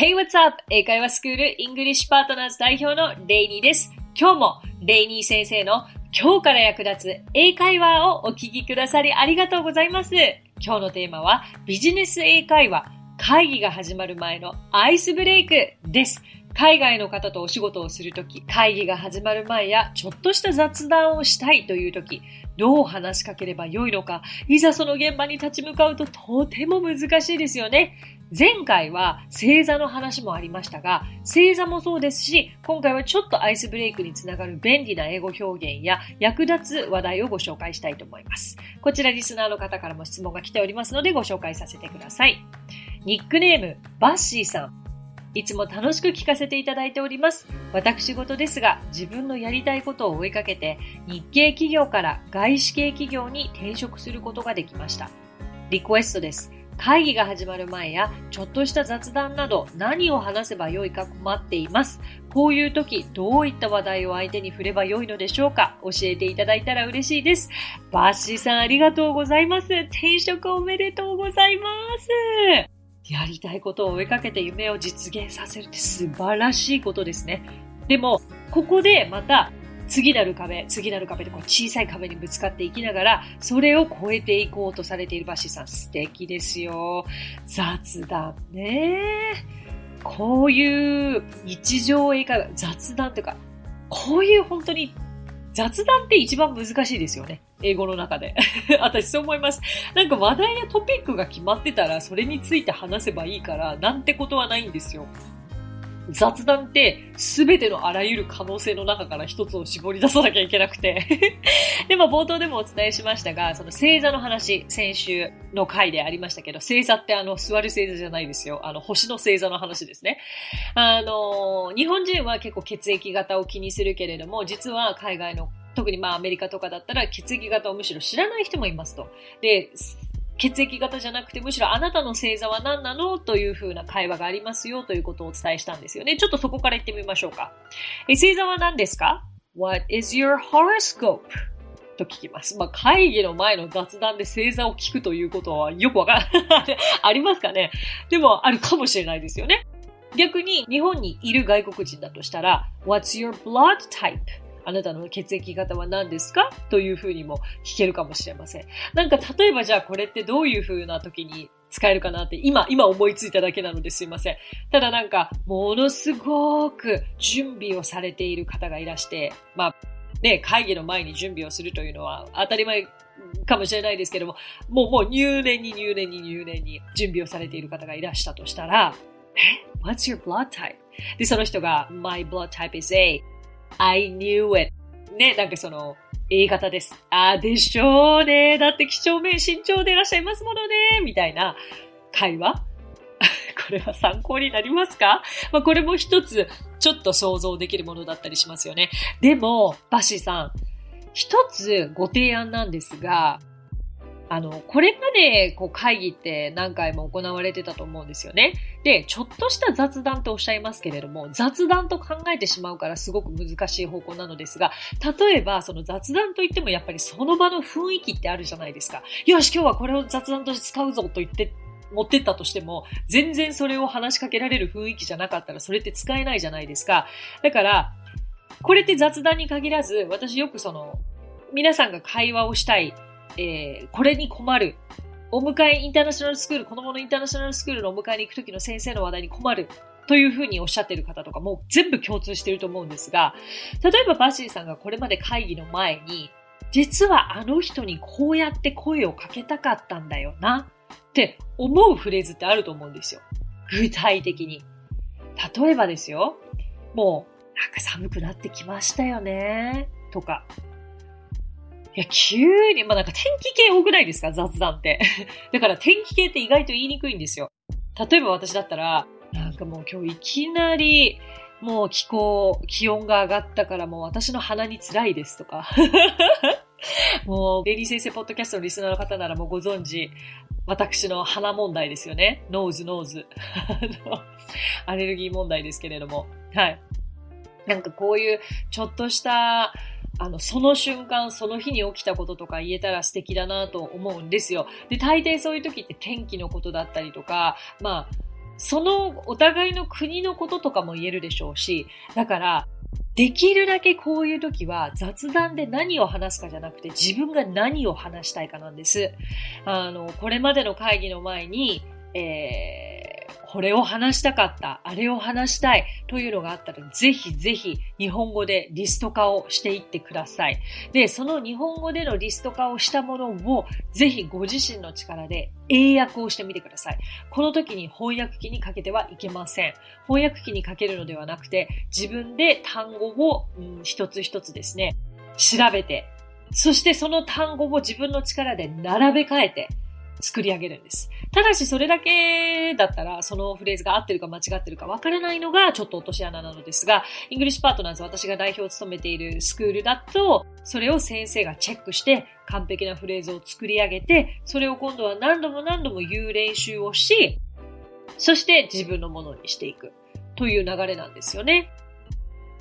Hey, what's up? 英会話スクールイングリッシュパートナーズ代表のレイニーです。今日もレイニー先生の今日から役立つ英会話をお聞きくださりありがとうございます。今日のテーマはビジネス英会話会議が始まる前のアイスブレイクです。海外の方とお仕事をするとき、会議が始まる前や、ちょっとした雑談をしたいというとき、どう話しかければよいのか、いざその現場に立ち向かうととても難しいですよね。前回は星座の話もありましたが、星座もそうですし、今回はちょっとアイスブレイクにつながる便利な英語表現や役立つ話題をご紹介したいと思います。こちらリスナーの方からも質問が来ておりますのでご紹介させてください。ニックネーム、バッシーさん。いつも楽しく聞かせていただいております。私事ですが、自分のやりたいことを追いかけて、日系企業から外資系企業に転職することができました。リクエストです。会議が始まる前や、ちょっとした雑談など何を話せばよいか困っています。こういう時、どういった話題を相手に触ればよいのでしょうか？教えていただいたら嬉しいです。バッシーさんありがとうございます。転職おめでとうございます。やりたいことを追いかけて夢を実現させるって素晴らしいことですね。でも、ここでまた次なる壁、次なる壁でこう小さい壁にぶつかっていきながら、それを超えていこうとされているバッシーさん、素敵ですよ。雑談ね。こういう日常英会話、雑談というか、こういう本当に雑談って一番難しいですよね。英語の中で。私そう思います。なんか話題やトピックが決まってたら、それについて話せばいいから、なんてことはないんですよ。雑談って全てのあらゆる可能性の中から一つを絞り出さなきゃいけなくて で、も冒頭でもお伝えしましたが、その星座の話、先週の回でありましたけど、星座ってあの、座る星座じゃないですよ。あの、星の星座の話ですね。あの、日本人は結構血液型を気にするけれども、実は海外の特にまあアメリカとかだったら血液型をむしろ知らない人もいますと。で、血液型じゃなくて、むしろあなたの星座は何なのという風な会話がありますよということをお伝えしたんですよね。ちょっとそこから言ってみましょうか。え星座は何ですか ?What is your horoscope? と聞きます。まあ、会議の前の雑談で星座を聞くということはよくわからない。ありますかね？でも、あるかもしれないですよね。逆に、日本にいる外国人だとしたら、What's your blood type? あなたの血液型は何ですか？というふうにも聞けるかもしれません。なんか例えばじゃあこれってどういうふうな時に使えるかなって今、今思いついただけなのですいません。ただなんか、ものすごく準備をされている方がいらして、まあ、ね、会議の前に準備をするというのは当たり前かもしれないですけども、もうもう入念に入念に入念に準備をされている方がいらしたとしたら、え ?What's your blood type? で、その人が、My blood type is A. I knew it. ね、なんかその、A 型です。ああでしょうね。だって几帳面慎重でいらっしゃいますものね。みたいな会話？これは参考になりますか？まあ、これも一つ、ちょっと想像できるものだったりしますよね。でも、バシーさん、一つご提案なんですが、あの、これまでこう会議って何回も行われてたと思うんですよね。で、ちょっとした雑談とおっしゃいますけれども、雑談と考えてしまうからすごく難しい方向なのですが、例えばその雑談といってもやっぱりその場の雰囲気ってあるじゃないですか。よし、今日はこれを雑談として使うぞと言って持ってったとしても、全然それを話しかけられる雰囲気じゃなかったらそれって使えないじゃないですか。だから、これって雑談に限らず、私よくその、皆さんが会話をしたいえー、これに困る。お迎えインターナショナルスクール、子供のインターナショナルスクールのお迎えに行くときの先生の話題に困る。というふうにおっしゃってる方とかも全部共通してると思うんですが、例えばバシーさんがこれまで会議の前に、実はあの人にこうやって声をかけたかったんだよなって思うフレーズってあると思うんですよ。具体的に。例えばですよ。もう、なんか寒くなってきましたよね。とか。いや、急に、まあなんか天気系多くないですか？雑談って。だから天気系って意外と言いにくいんですよ。例えば私だったら、なんかもう今日いきなり、もう気候、気温が上がったからもう私の鼻に辛いですとか。もう、レイニー先生ポッドキャストのリスナーの方ならもうご存知、私の鼻問題ですよね。 nose、nose。アレルギー問題ですけれども。はい。なんかこういう、ちょっとした、あの、その瞬間、その日に起きたこととか言えたら素敵だなと思うんですよ。で、大抵そういう時って天気のことだったりとか、まあ、そのお互いの国のこととかも言えるでしょうし、だから、できるだけこういう時は雑談で何を話すかじゃなくて自分が何を話したいかなんです。あの、これまでの会議の前に、えーこれを話したかった、あれを話したいというのがあったら、ぜひぜひ日本語でリスト化をしていってください。で、その日本語でのリスト化をしたものを、ぜひご自身の力で英訳をしてみてください。この時に翻訳機にかけてはいけません。翻訳機にかけるのではなくて、自分で単語を、うん、一つ一つですね、調べて、そしてその単語を自分の力で並べ替えて、作り上げるんです。ただしそれだけだったら、そのフレーズが合ってるか間違ってるかわからないのがちょっと落とし穴なのですが、 English Partners 私が代表を務めているスクールだと、それを先生がチェックして完璧なフレーズを作り上げて、それを今度は何度も何度も言う練習をし、そして自分のものにしていくという流れなんですよね。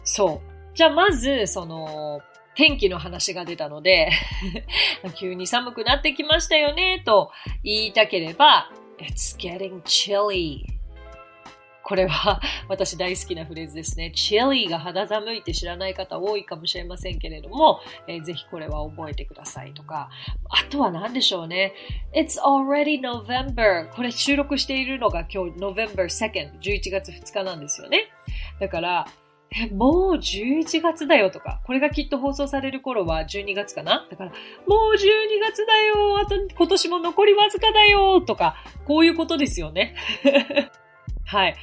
そう。じゃあまず、その、天気の話が出たので 急に寒くなってきましたよね、と言いたければ、It's getting chilly. これは私大好きなフレーズですね。chilly が肌寒いって知らない方多いかもしれませんけれども、えー、ぜひこれは覚えてくださいとか。あとは何でしょうね。It's already November. これ収録しているのが今日 November 2nd、11月2日なんですよね。だから、え、もう11月だよとか、これがきっと放送される頃は12月かな？だから、もう12月だよあと今年も残りわずかだよとか、こういうことですよね。はい。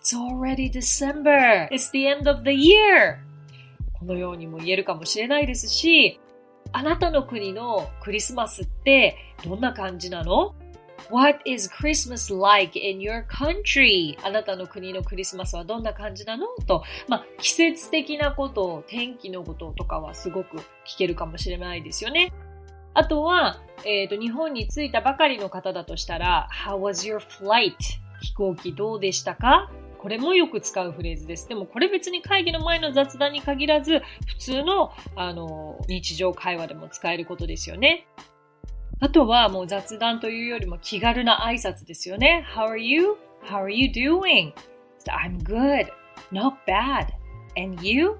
It's already December. It's the end of the year. このようにも言えるかもしれないですし、あなたの国のクリスマスってどんな感じなの？What is Christmas like in your country? あなたの国のクリスマスはどんな感じなの？と、まあ、季節的なこと、天気のこととかはすごく聞けるかもしれないですよね。あとは、えっ、ー、と、日本に着いたばかりの方だとしたら、How was your flight? 飛行機どうでしたか？これもよく使うフレーズです。でもこれ別に会議の前の雑談に限らず、普通の、あの、日常会話でも使えることですよね。あとはもう雑談というよりも気軽な挨拶ですよね。How are you? How are you doing? I'm good. Not bad. And you?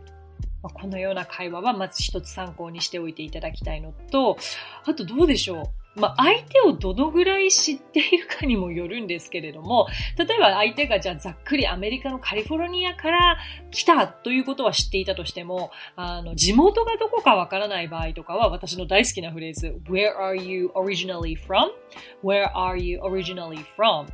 このような会話はまず一つ参考にしておいていただきたいのと、あとどうでしょう？まあ、相手をどのぐらい知っているかにもよるんですけれども、例えば相手がじゃあざっくりアメリカのカリフォルニアから来たということは知っていたとしても、あの、地元がどこかわからない場合とかは私の大好きなフレーズ、Where are you originally from?Where are you originally from?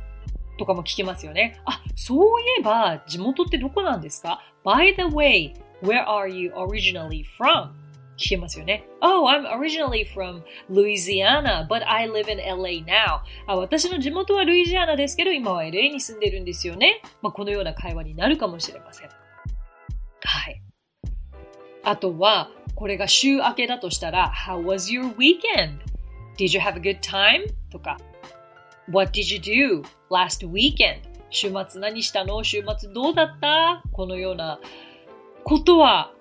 とかも聞けますよね。あ、そういえば地元ってどこなんですか ?By the way, where are you originally from? 聞けますよね。Oh, I'm originally from Louisiana, but I live in LA now. あ私の地元はルイジアナですけど、今は LA に住んでるんですよね。まあ、このような会話になるかもしれません。はい。あとは、これが週明けだとしたら、How was your weekend? Did you have a good time? とか、What did you do last weekend? 週末何したの週末どうだったこのようなことは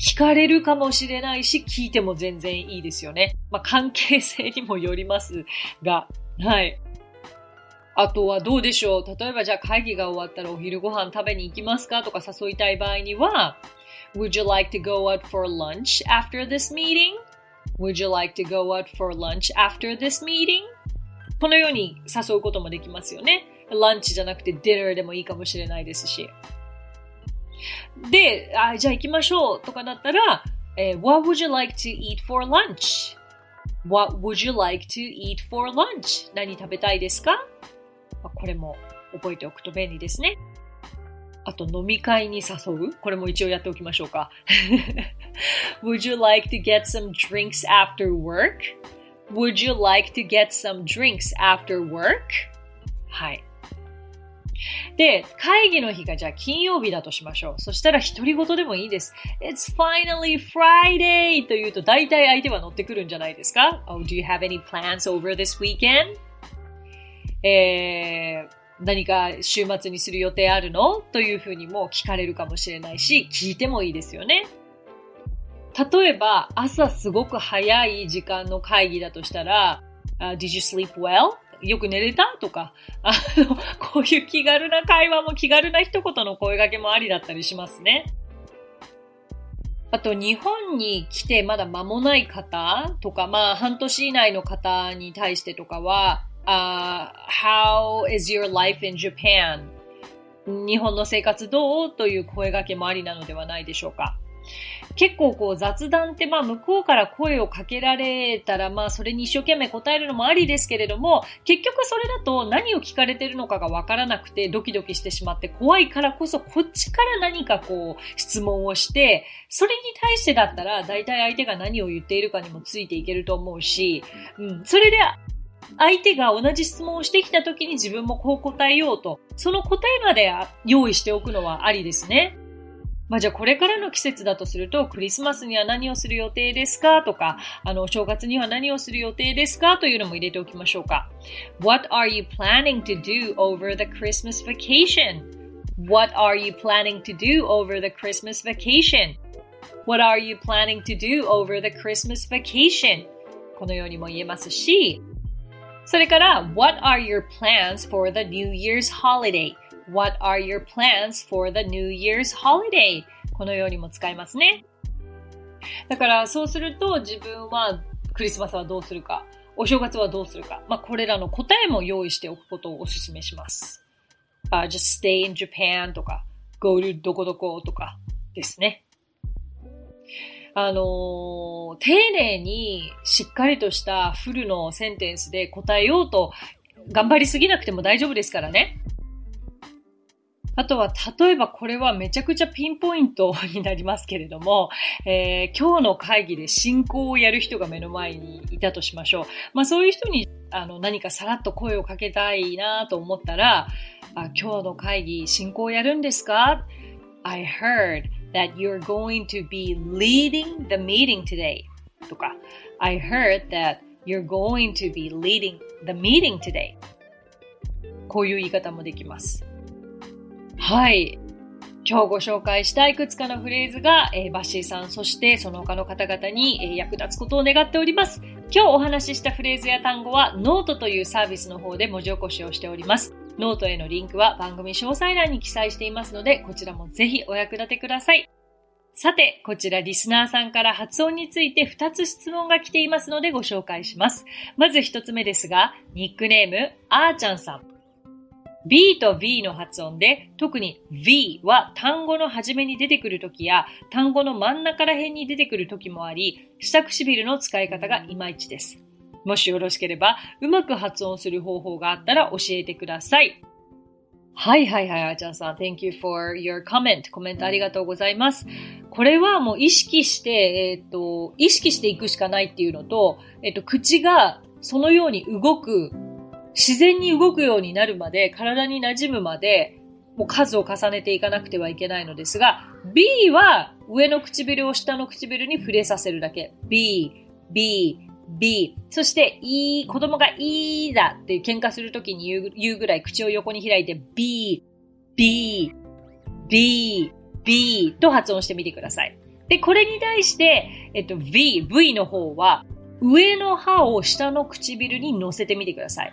聞かれるかもしれないし、聞いても全然いいですよね。まあ、関係性にもよりますが、はい。あとはどうでしょう？例えばじゃあ会議が終わったらお昼ご飯食べに行きますかとか誘いたい場合には、Would you like to go out for lunch after this meeting? Would you like to go out for lunch after this meeting? このように誘うこともできますよね。ランチじゃなくてディナーでもいいかもしれないですし。で、あじゃあ行きましょうとかだったら、えー、What would you like to eat for lunch?What would you like to eat for lunch? 何食べたいですかこれも覚えておくと便利ですね。あと飲み会に誘うこれも一応やっておきましょうか。Would you like to get some drinks after work? Would you like to get some drinks after work? はい。で、会議の日がじゃあ金曜日だとしましょう。そしたら独り言でもいいです。It's finally Friday! と言うと大体相手は乗ってくるんじゃないですか ?Oh, do you have any plans over this weekend? えー、何か週末にする予定あるの？というふうにも聞かれるかもしれないし、聞いてもいいですよね。例えば、朝すごく早い時間の会議だとしたら、uh, Did you sleep well? よく寝れた？とか、あの、こういう気軽な会話も気軽な一言の声掛けもありだったりしますね。あと、日本に来てまだ間もない方とか、まあ、半年以内の方に対してとかは、uh, How is your life in Japan? 日本の生活どう？という声掛けもありなのではないでしょうか。結構こう雑談ってまあ向こうから声をかけられたらまあそれに一生懸命答えるのもありですけれども結局それだと何を聞かれてるのかがわからなくてドキドキしてしまって怖いからこそこっちから何かこう質問をしてそれに対してだったら大体相手が何を言っているかにもついていけると思うし、うん、それで相手が同じ質問をしてきた時に自分もこう答えようと、その答えまで用意しておくのはありですね。まあじゃあこれからの季節だとすると、クリスマスには何をする予定ですかとか、あの、正月には何をする予定ですかというのも入れておきましょうか。What are you planning to do over the Christmas vacation?What are you planning to do over the Christmas vacation?What are you planning to do over the Christmas vacation? このようにも言えますし、それから、What are your plans for the New Year's holiday? What are your plans for the New Year's holiday? このようにも使いますね。だからそうすると自分はクリスマスはどうするか、お正月はどうするか、まあこれらの答えも用意しておくことをお勧めします。Uh, just stay in Japan とか、go to どこどことかですね。あのー、丁寧にしっかりとしたフルのセンテンスで答えようと頑張りすぎなくても大丈夫ですからね。あとは、例えばこれはめちゃくちゃピンポイントになりますけれども、えー、今日の会議で進行をやる人が目の前にいたとしましょう。まあそういう人にあの何かさらっと声をかけたいなと思ったら、あ今日の会議進行やるんですか ?I heard that you're going to be leading the meeting today とか I heard that you're going to be leading the meeting today こういう言い方もできます。はい。今日ご紹介したいくつかのフレーズが、えー、バッシーさん、そしてその他の方々に、えー、役立つことを願っております。今日お話ししたフレーズや単語はノートというサービスの方で文字起こしをしております。ノートへのリンクは番組詳細欄に記載していますので、こちらもぜひお役立てください。さて、こちらリスナーさんから発音について2つ質問が来ていますのでご紹介します。まず1つ目ですが、ニックネーム、あーちゃんさん。B と V の発音で、特に V は単語の初めに出てくるときや、単語の真ん中ら辺に出てくるときもあり、下唇の使い方がいまいちです。もしよろしければ、うまく発音する方法があったら教えてください。はいはいはい、あちゃんさん。Thank you for your comment. コメントありがとうございます。これはもう意識して、えっ、ー、と、意識していくしかないっていうのと、えっ、ー、と、口がそのように動く、自然に動くようになるまで、体に馴染むまで、もう数を重ねていかなくてはいけないのですが、B は上の唇を下の唇に触れさせるだけ。B, B, B。そして、いい、子供がいいだって喧嘩するときに言う言うぐらい口を横に開いて B、B、B、B と発音してみてください。で、これに対して、えっと、V、V の方は、上の歯を下の唇に乗せてみてください。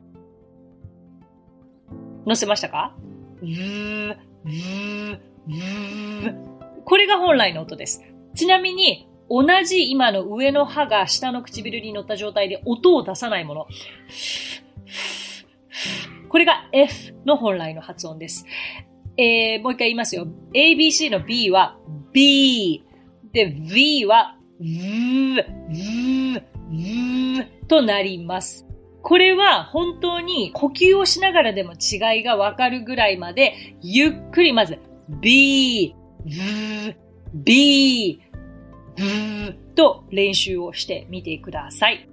乗せましたか？ブー、ブー、ブー。これが本来の音です。ちなみに、同じ今の上の歯が下の唇に乗った状態で音を出さないもの。これが F の本来の発音です。えー、もう一回言いますよ。ABC の B は B。で、V は V、V、V となります。これは本当に呼吸をしながらでも違いがわかるぐらいまでゆっくりまず B、V、B、ブーと練習をしてみてください。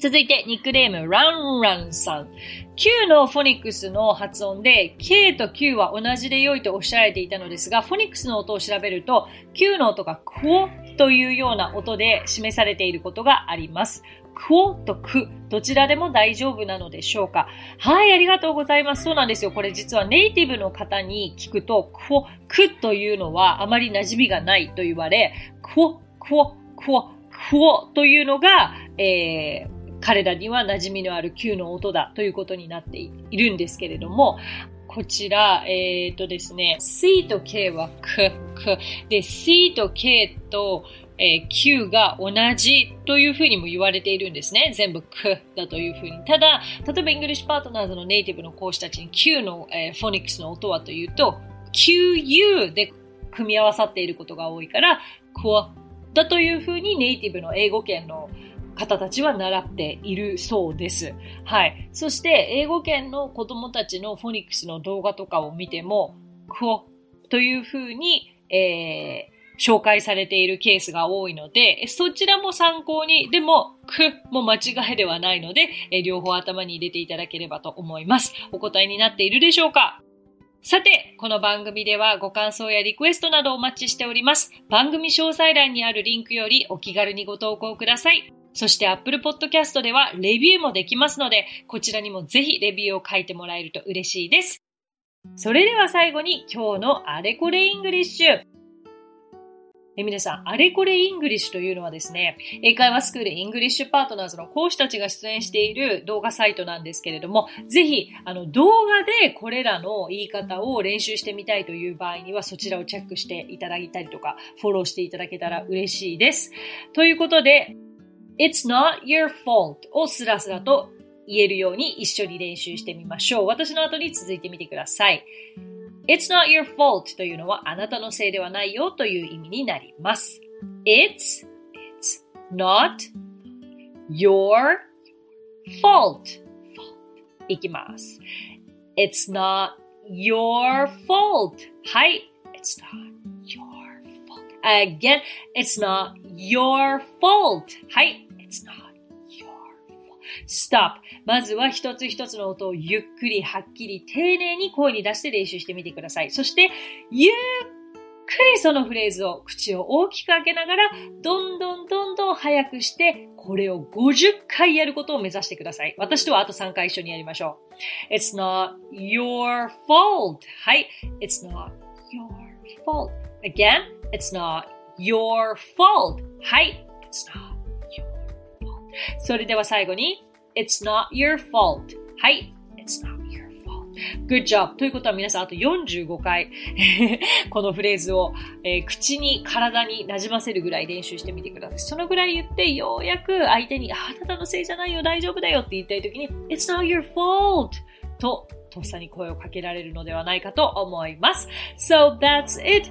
続いて、ニックネーム、ランランさん。Q のフォニックスの発音で、K と Q は同じで良いとおっしゃられていたのですが、フォニックスの音を調べると、Q の音がクオというような音で示されていることがあります。クオとク、どちらでも大丈夫なのでしょうか？はい、ありがとうございます。そうなんですよ。これ実はネイティブの方に聞くと、クオ、クというのはあまり馴染みがないと言われ、クオ、クオ、クオ、クオというのが、えー、彼らには馴染みのある Q の音だということになっているんですけれども、こちら、えっ、ー、とですね、C と K はく、く。で、C と K と、えー、Q が同じというふうにも言われているんですね。全部くだというふうに。ただ、例えば English Partners のネイティブの講師たちに Q の、えー、フォニックスの音はというと、QU で組み合わさっていることが多いから、クワだというふうにネイティブの英語圏の方たちは習っているそうです。はい。そして、英語圏の子供たちのフォニックスの動画とかを見ても、クオというふうに、えー、紹介されているケースが多いので、そちらも参考に、でも、くも間違いではないので、え両方頭に入れていただければと思います。お答えになっているでしょうか？さて、この番組ではご感想やリクエストなどお待ちしております。番組詳細欄にあるリンクよりお気軽にご投稿ください。そして Apple Podcast ではレビューもできますので、こちらにもぜひレビューを書いてもらえると嬉しいです。それでは最後に今日のあれこれ English。え皆さん、あれこれ English というのはですね、英会話スクール English Partners の講師たちが出演している動画サイトなんですけれども、ぜひ、あの、動画でこれらの言い方を練習してみたいという場合には、そちらをチェックしていただいたりとか、フォローしていただけたら嬉しいです。ということで、It's not your fault をスラスラと言えるように一緒に練習してみましょう。私の後に続いてみてください。It's not your fault というのはあなたのせいではないよという意味になります。It's, it's not your fault. いきます。It's not your fault. はい。It's not your fault. Again, it's not your fault. はい。It's not your fault. Stop. まずは一つ一つの音をゆっくり、はっきり、丁寧に声に出して練習してみてください。そして、ゆっくりそのフレーズを口を大きく開けながら、どんどんどんどん早くして、これを50回やることを目指してください。私とはあと3回一緒にやりましょう。It's not your fault. はい。It's not your fault. Again, it's not your fault. はい。It's not それでは最後に It's not your fault. はい。It's not your fault. Good job. ということは皆さんあと45回 このフレーズを、えー、口に体に馴染ませるぐらい練習してみてください。そのぐらい言ってようやく相手にあなたのせいじゃないよ大丈夫だよって言いたい時に It's not your fault. ととっさに声をかけられるのではないかと思います。So that's it.